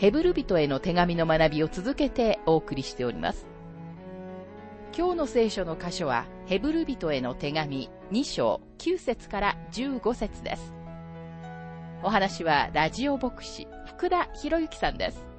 ヘブル人への手紙の学びを続けてお送りしております。今日の聖書の箇所は、ヘブル人への手紙2章9節から15節です。お話はラジオ牧師福田博之さんです。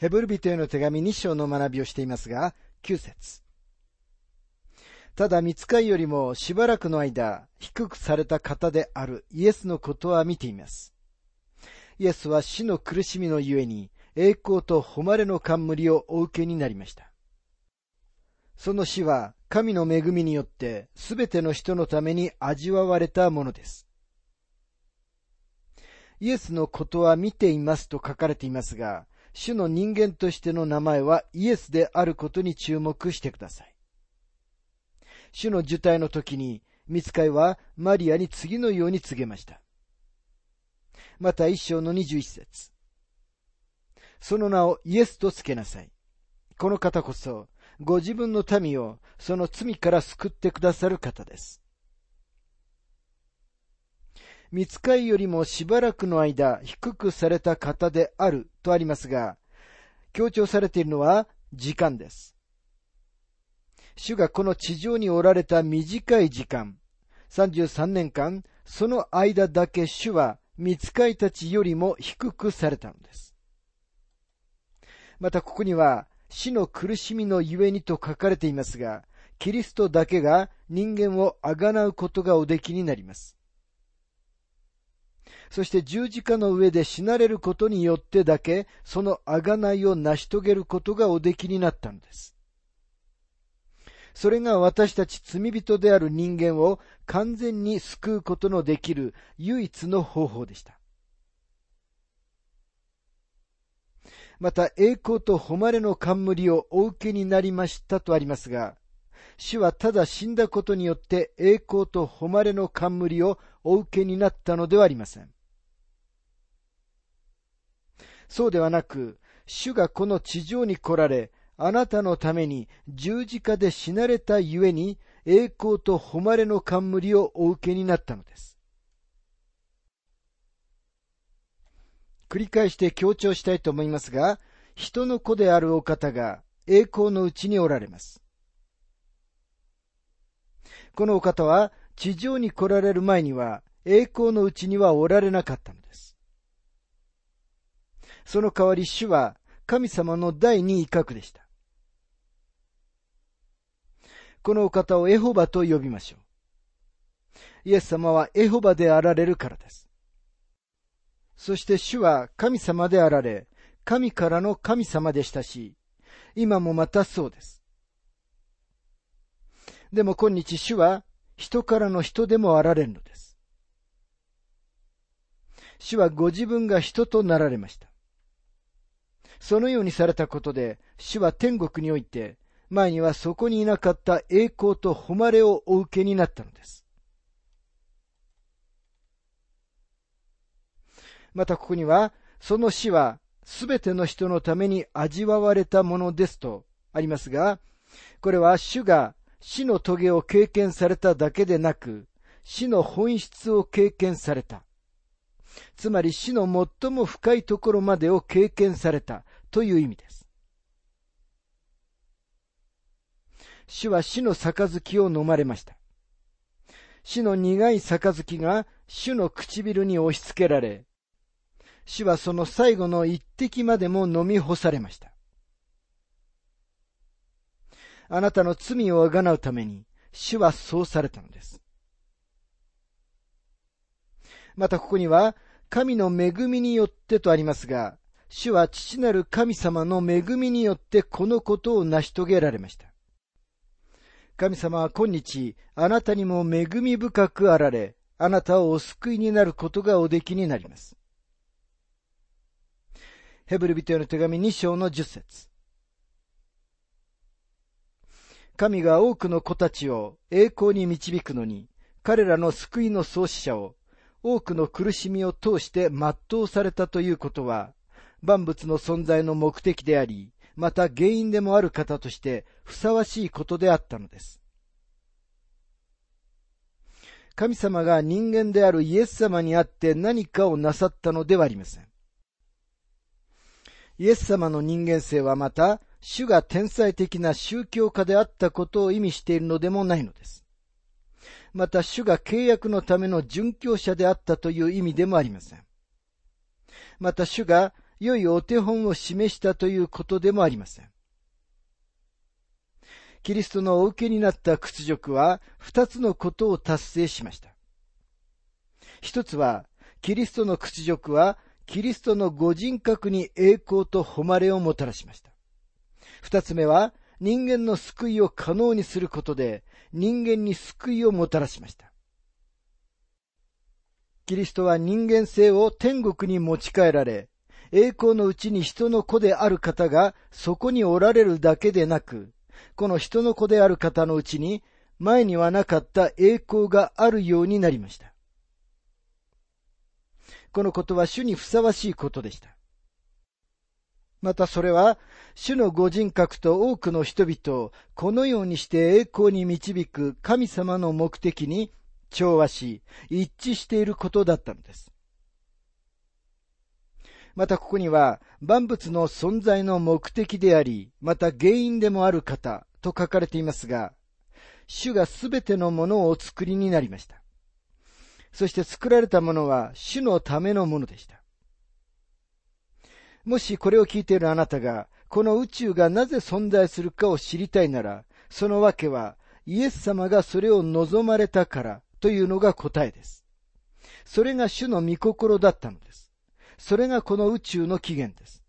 ヘブル人への手紙2章の学びをしていますが、9節ただ見つかいよりもしばらくの間、低くされた方であるイエスのことは見ています。イエスは死の苦しみのゆえに、栄光と誉れの冠をお受けになりました。その死は神の恵みによってすべての人のために味わわれたものです。イエスのことは見ていますと書かれていますが、主の人間としての名前はイエスであることに注目してください。主の受胎の時に、見つかいはマリアに次のように告げました。また一章の二十一節。その名をイエスと付けなさい。この方こそ、ご自分の民をその罪から救ってくださる方です。見つかいよりもしばらくの間低くされた方であるとありますが、強調されているのは時間です。主がこの地上におられた短い時間、33年間、その間だけ主は見つかいたちよりも低くされたのです。またここには死の苦しみのゆえにと書かれていますが、キリストだけが人間をあがなうことがおできになります。そして十字架の上で死なれることによってだけ、その贖いを成し遂げることがおできになったのです。それが私たち罪人である人間を完全に救うことのできる唯一の方法でした。また栄光と誉れの冠をお受けになりましたとありますが、主はただ死んだことによって栄光と誉れの冠をお受けになったのではありません。そうではなく、主がこの地上に来られ、あなたのために十字架で死なれたゆえに、栄光と誉れの冠をお受けになったのです。繰り返して強調したいと思いますが、人の子であるお方が栄光のうちにおられます。このお方は地上に来られる前には栄光のうちにはおられなかったのです。その代わり主は神様の第二威嚇でした。このお方をエホバと呼びましょう。イエス様はエホバであられるからです。そして主は神様であられ、神からの神様でしたし、今もまたそうです。でも今日主は人からの人でもあられるのです。主はご自分が人となられました。そのようにされたことで、主は天国において、前にはそこにいなかった栄光と誉れをお受けになったのです。またここには、その死はすべての人のために味わわれたものですとありますが、これは主が死の棘を経験されただけでなく、死の本質を経験された。つまり死の最も深いところまでを経験されたという意味です。主は死の杯を飲まれました。死の苦い杯が主の唇に押し付けられ、主はその最後の一滴までも飲み干されました。あなたの罪をあがなうために、主はそうされたのです。またここには、神の恵みによってとありますが、主は父なる神様の恵みによってこのことを成し遂げられました。神様は今日、あなたにも恵み深くあられ、あなたをお救いになることがおできになります。ヘブル人への手紙2章の10節神が多くの子たちを栄光に導くのに、彼らの救いの創始者を多くの苦しみを通して全うされたということは、万物の存在の目的であり、また原因でもある方としてふさわしいことであったのです。神様が人間であるイエス様にあって何かをなさったのではありません。イエス様の人間性はまた、主が天才的な宗教家であったことを意味しているのでもないのです。また主が契約のための殉教者であったという意味でもありません。また主が良いお手本を示したということでもありません。キリストのお受けになった屈辱は二つのことを達成しました。一つは、キリストの屈辱はキリストのご人格に栄光と誉れをもたらしました。二つ目は、人間の救いを可能にすることで、人間に救いをもたらしました。キリストは人間性を天国に持ち帰られ、栄光のうちに人の子である方がそこにおられるだけでなく、この人の子である方のうちに前にはなかった栄光があるようになりました。このことは主にふさわしいことでした。またそれは、主のご人格と多くの人々をこのようにして栄光に導く神様の目的に調和し、一致していることだったのです。またここには、万物の存在の目的であり、また原因でもある方と書かれていますが、主がすべてのものをお作りになりました。そして作られたものは主のためのものでした。もしこれを聞いているあなたが、この宇宙がなぜ存在するかを知りたいなら、そのわけは、イエス様がそれを望まれたからというのが答えです。それが主の御心だったのです。それがこの宇宙の起源です。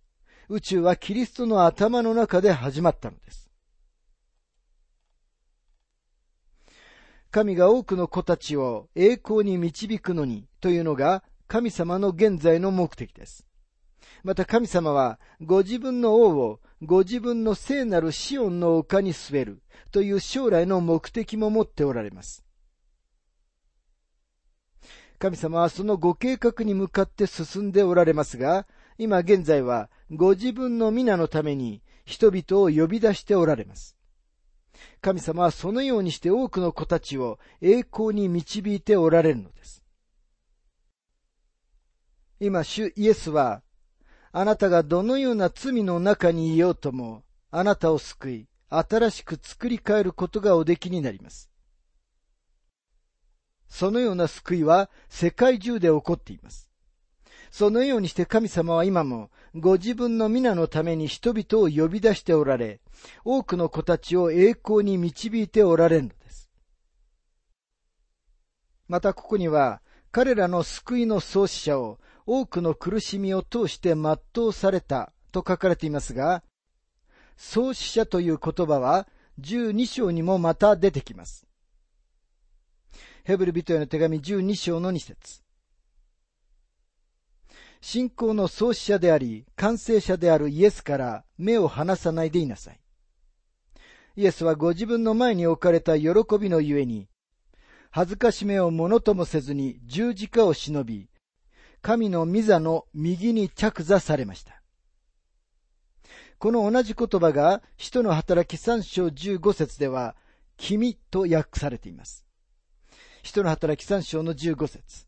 宇宙はキリストの頭の中で始まったのです。神が多くの子たちを栄光に導くのにというのが神様の現在の目的です。また神様はご自分の王をご自分の聖なるシオンの丘に据えるという将来の目的も持っておられます。神様はそのご計画に向かって進んでおられますが、今現在はご自分の皆のために人々を呼び出しておられます。神様はそのようにして多くの子たちを栄光に導いておられるのです。今、主イエスはあなたがどのような罪の中にいようとも、あなたを救い、新しく作り変えることがおできになります。そのような救いは世界中で起こっています。そのようにして神様は今もご自分の皆のために人々を呼び出しておられ、多くの子たちを栄光に導いておられるのです。またここには彼らの救いの創始者を多くの苦しみを通して全うされたと書かれていますが、創始者という言葉は12章にもまた出てきます。ヘブル人への手紙12章の2節信仰の創始者であり、完成者であるイエスから目を離さないでいなさい。イエスはご自分の前に置かれた喜びのゆえに、恥ずかしめをものともせずに十字架を忍び、神の御座の右に着座されました。この同じ言葉が、使徒の働き三章十五節では、君と訳されています。使徒の働き三章の十五節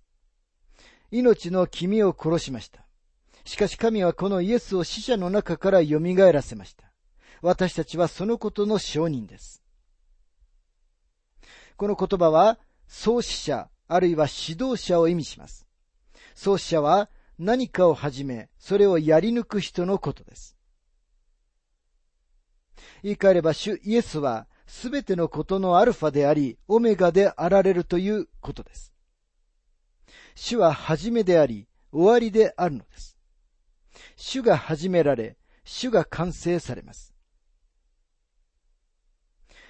命の君を殺しました。しかし神はこのイエスを死者の中から蘇らせました。私たちはそのことの証人です。この言葉は、創始者、あるいは指導者を意味します。創始者は何かを始め、それをやり抜く人のことです。言い換えれば、主イエスは、すべてのことのアルファであり、オメガであられるということです。主は始めであり、終わりであるのです。主が始められ、主が完成されます。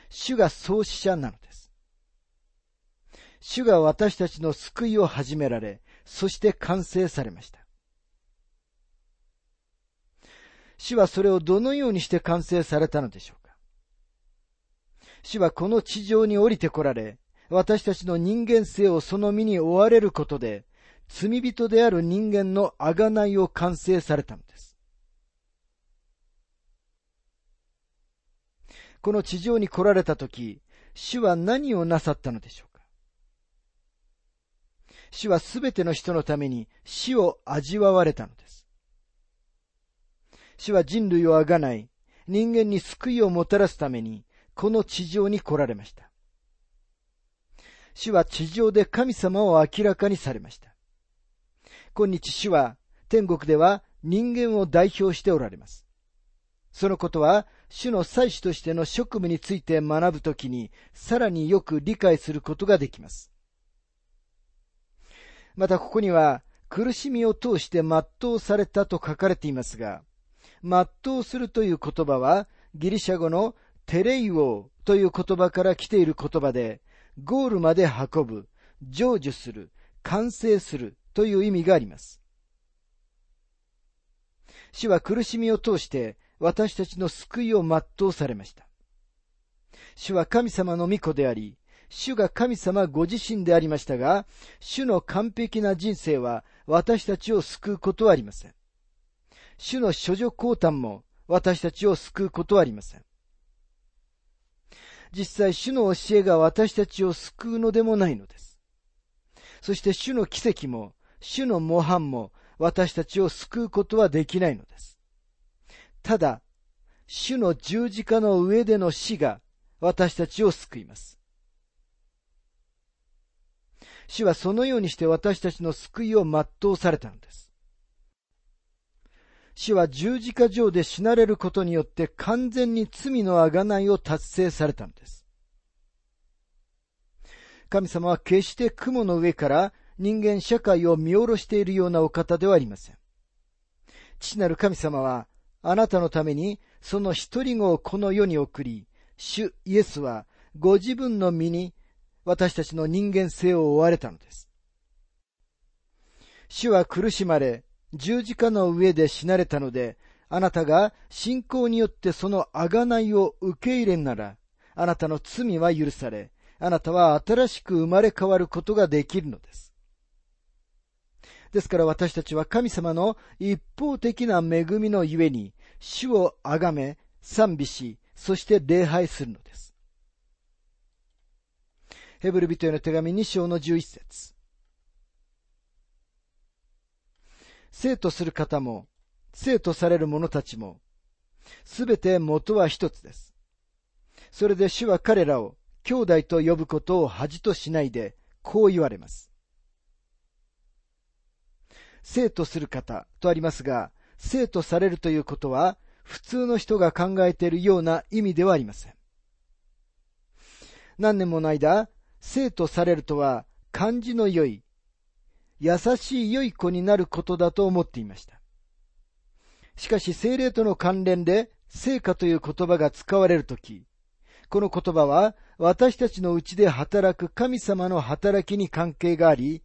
主が創始者なのです。主が私たちの救いを始められ、そして完成されました。主はそれをどのようにして完成されたのでしょうか？主はこの地上に降りてこられ、私たちの人間性をその身に追われることで、罪人である人間の贖いを完成されたのです。この地上に来られたとき、主は何をなさったのでしょうか？主はすべての人のために死を味わわれたのです。主は人類をあがない、人間に救いをもたらすために、この地上に来られました。主は地上で神様を明らかにされました。今日主は天国では人間を代表しておられます。そのことは、主の祭司としての職務について学ぶときに、さらによく理解することができます。またここには、苦しみを通して全うされたと書かれていますが、全うするという言葉は、ギリシャ語のテレイオーという言葉から来ている言葉で、ゴールまで運ぶ、成就する、完成するという意味があります。主は苦しみを通して私たちの救いを全うされました。主は神様の御子であり、主が神様ご自身でありましたが、主の完璧な人生は私たちを救うことはありません。主の処女降誕も私たちを救うことはありません。実際主の教えが私たちを救うのでもないのです。そして主の奇跡も、主の模範も私たちを救うことはできないのです。ただ、主の十字架の上での死が私たちを救います。主はそのようにして私たちの救いを全うされたのです。主は十字架上で死なれることによって完全に罪の贖いを達成されたのです。神様は決して雲の上から人間社会を見下ろしているようなお方ではありません。父なる神様はあなたのためにその一人子をこの世に送り、主イエスはご自分の身に私たちの人間性を追われたのです。主は苦しまれ、十字架の上で死なれたので、あなたが信仰によってその贖いを受け入れんなら、あなたの罪は許され、あなたは新しく生まれ変わることができるのです。ですから私たちは神様の一方的な恵みのゆえに、主をあがめ、賛美し、そして礼拝するのです。ヘブル人への手紙2章の11節生とする方も、生とされる者たちも、すべて元は一つです。それで主は彼らを兄弟と呼ぶことを恥としないで、こう言われます。生とする方とありますが、生とされるということは、普通の人が考えているような意味ではありません。何年もの間、生とされるとは、漢字の良い、優しい良い子になることだと思っていました。しかし精霊との関連で成果という言葉が使われるとき、この言葉は私たちのうちで働く神様の働きに関係があり、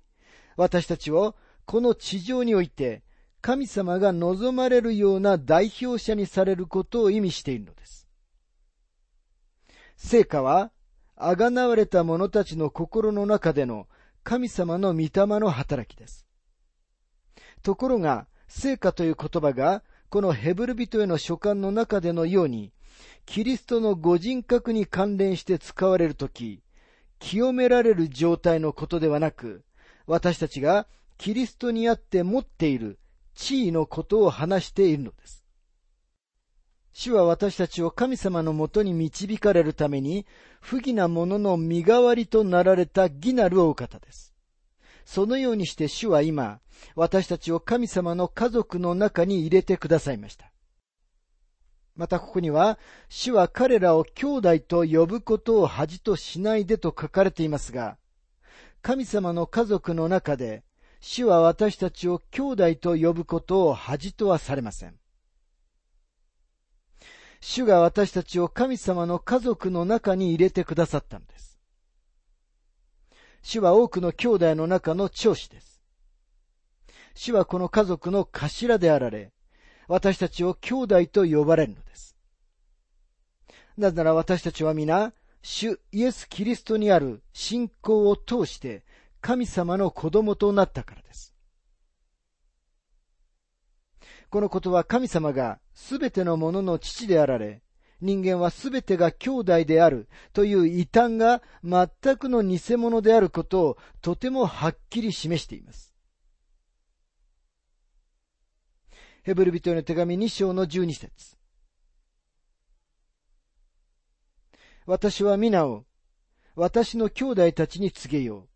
私たちをこの地上において神様が望まれるような代表者にされることを意味しているのです。成果は、あがなわれた者たちの心の中での神様の御霊の働きです。ところが、聖歌という言葉が、このヘブル人への書簡の中でのように、キリストのご人格に関連して使われるとき、清められる状態のことではなく、私たちがキリストにあって持っている地位のことを話しているのです。主は私たちを神様のもとに導かれるために、不義なものの身代わりとなられた義なるお方です。そのようにして主は今、私たちを神様の家族の中に入れてくださいました。またここには、主は彼らを兄弟と呼ぶことを恥としないでと書かれていますが、神様の家族の中で、主は私たちを兄弟と呼ぶことを恥とはされません。主が私たちを神様の家族の中に入れてくださったのです。主は多くの兄弟の中の長子です。主はこの家族の頭であられ、私たちを兄弟と呼ばれるのです。なぜなら私たちは皆、主イエス・キリストにある信仰を通して神様の子供となったからです。このことは神様がすべてのものの父であられ、人間はすべてが兄弟であるという異端が全くの偽物であることをとてもはっきり示しています。ヘブル人への手紙2章の12節私は皆を私の兄弟たちに告げよう。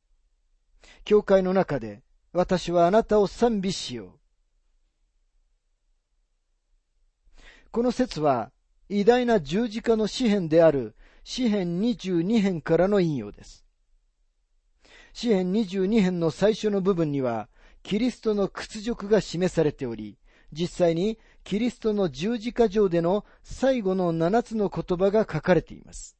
教会の中で私はあなたを賛美しよう。この説は偉大な十字架の詩篇である詩篇22編からの引用です。詩篇22編の最初の部分にはキリストの屈辱が示されており、実際にキリストの十字架上での最後の七つの言葉が書かれています。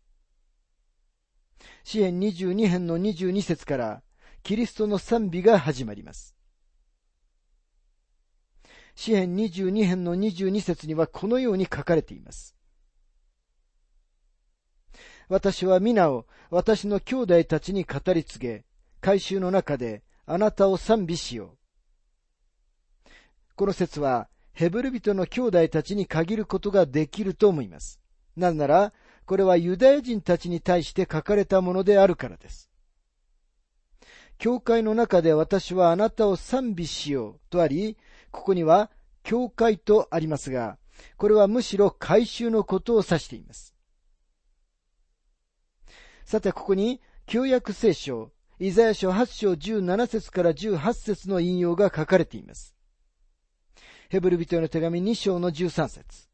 詩篇22編の22節からキリストの賛美が始まります。詩篇22編の22節にはこのように書かれています。私は皆を私の兄弟たちに語り継げ、改宗の中であなたを賛美しよう。この説はヘブル人の兄弟たちに限ることができると思います。なぜなら、これはユダヤ人たちに対して書かれたものであるからです。教会の中で私はあなたを賛美しようとあり、ここには教会とありますが、これはむしろ改宗のことを指しています。さて、ここに、旧約聖書、イザヤ書8章17節から18節の引用が書かれています。ヘブル人への手紙2章の13節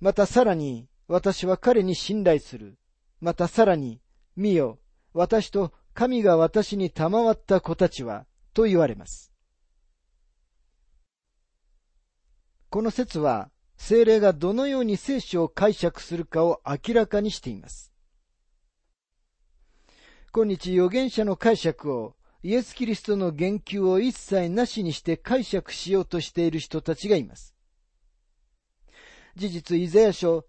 またさらに、私は彼に信頼する。またさらに、見よ、私と神が私に賜った子たちは、と言われます。この説は、精霊がどのように聖書を解釈するかを明らかにしています。今日預言者の解釈をイエス・キリストの言及を一切なしにして解釈しようとしている人たちがいます。事実、イザヤ書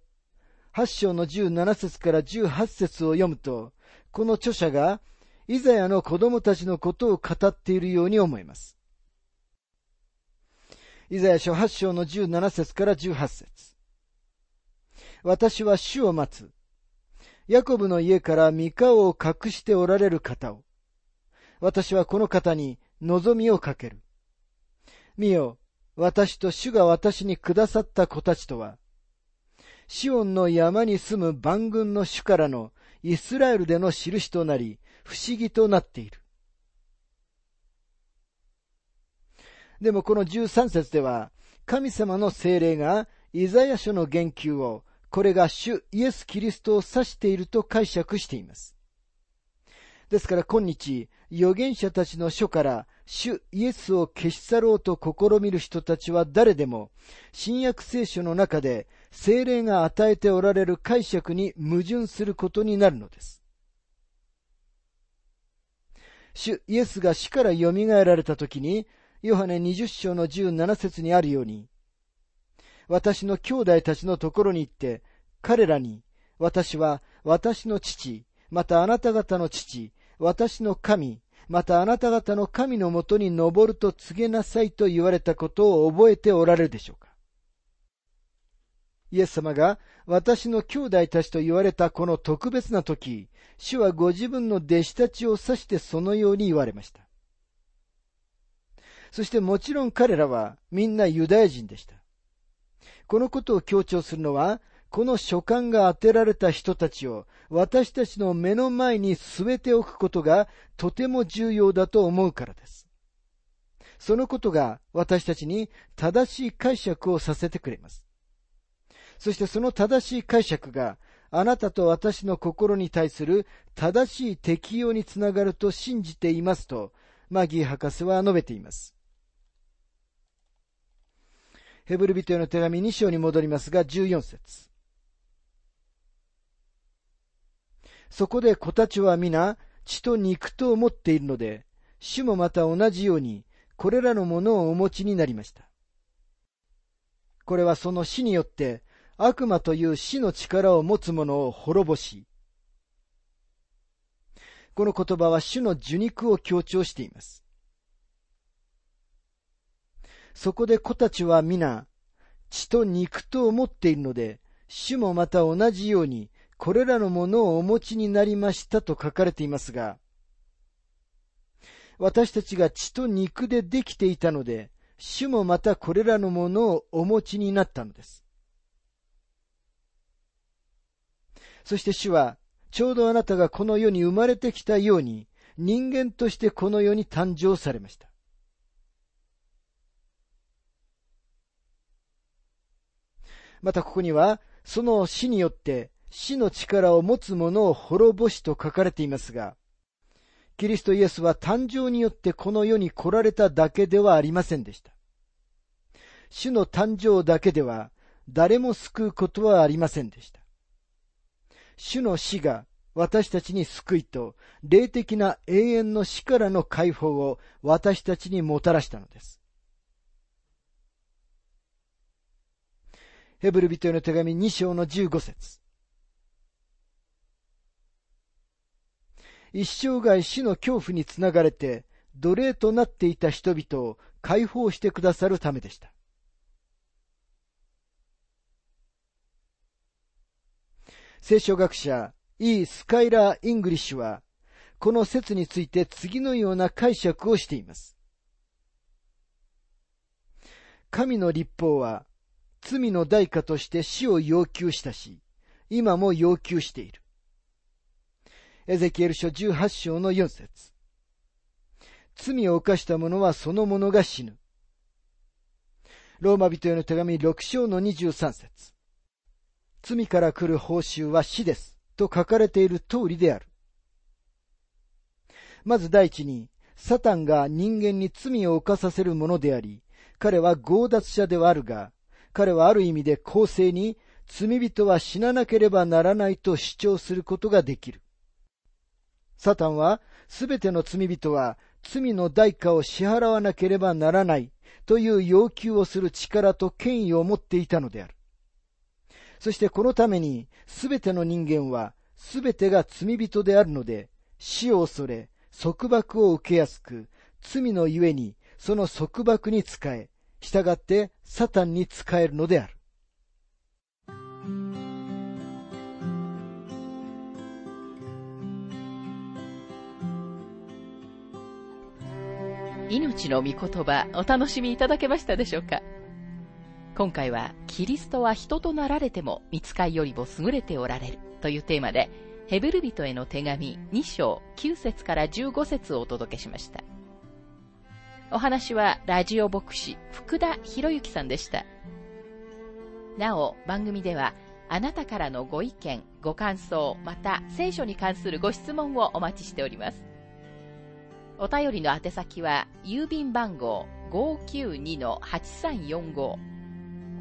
8章の17節から18節を読むと、この著者がイザヤの子供たちのことを語っているように思えます。イザヤ書8章の17節から18節私は主を待つ。ヤコブの家から三顔を隠しておられる方を。私はこの方に望みをかける。見よ、私と主が私にくださった子たちとは、シオンの山に住む万軍の主からのイスラエルでの印となり、不思議となっている。でもこの13節では、神様の精霊がイザヤ書の言及を、これが主イエス・キリストを指していると解釈しています。ですから今日、預言者たちの書から主イエスを消し去ろうと試みる人たちは誰でも、新約聖書の中で精霊が与えておられる解釈に矛盾することになるのです。主イエスが死から蘇られた時に、ヨハネ20章の17節にあるように、私の兄弟たちのところに行って、彼らに、私は私の父、またあなた方の父、私の神、またあなた方の神のもとに登ると告げなさいと言われたことを覚えておられるでしょうかイエス様が私の兄弟たちと言われたこの特別な時、主はご自分の弟子たちを指してそのように言われました。そしてもちろん彼らはみんなユダヤ人でした。このことを強調するのは、この書簡が当てられた人たちを私たちの目の前に据えておくことがとても重要だと思うからです。そのことが私たちに正しい解釈をさせてくれます。そしてその正しい解釈があなたと私の心に対する正しい適用につながると信じていますと、マギー博士は述べています。ヘブル人への手紙2章に戻りますが、14節そこで子たちは皆、血と肉と思っているので、主もまた同じように、これらのものをお持ちになりました。これはその死によって、悪魔という死の力を持つ者を滅ぼし、この言葉は主の受肉を強調しています。そこで子たちは皆、血と肉と思っているので、主もまた同じように、これらのものをお持ちになりましたと書かれていますが、私たちが血と肉でできていたので、主もまたこれらのものをお持ちになったのです。そして主は、ちょうどあなたがこの世に生まれてきたように、人間としてこの世に誕生されました。またここには、その死によって死の力を持つ者を滅ぼしと書かれていますが、キリストイエスは誕生によってこの世に来られただけではありませんでした。主の誕生だけでは誰も救うことはありませんでした。主の死が私たちに救いと霊的な永遠の死からの解放を私たちにもたらしたのです。ヘブル人への手紙2章の15節一生涯死の恐怖につながれて奴隷となっていた人々を解放してくださるためでした。聖書学者、イー・スカイラー・イングリッシュは、この説について次のような解釈をしています。神の律法は罪の代価として死を要求したし、今も要求している。エゼキエル書18章の4節罪を犯した者はその者が死ぬ。ローマ人への手紙6章の23節罪から来る報酬は死です。と書かれている通りである。まず第一に、サタンが人間に罪を犯させるものであり、彼は強奪者ではあるが、彼はある意味で公正に罪人は死ななければならないと主張することができる。サタンはすべての罪人は罪の代価を支払わなければならないという要求をする力と権威を持っていたのである。そしてこのためにすべての人間はすべてが罪人であるので死を恐れ束縛を受けやすく罪のゆえにその束縛に仕え従ってサタンに仕えるのである。命の御言葉お楽しみいただけましたでしょうか？今回はキリストは人となられても見つかいよりも優れておられるというテーマでヘブル人への手紙2章9節から15節をお届けしました。お話はラジオ牧師福田博之さんでした。なお、番組ではあなたからのご意見、ご感想、また聖書に関するご質問をお待ちしております。お便りの宛先は郵便番号592-8345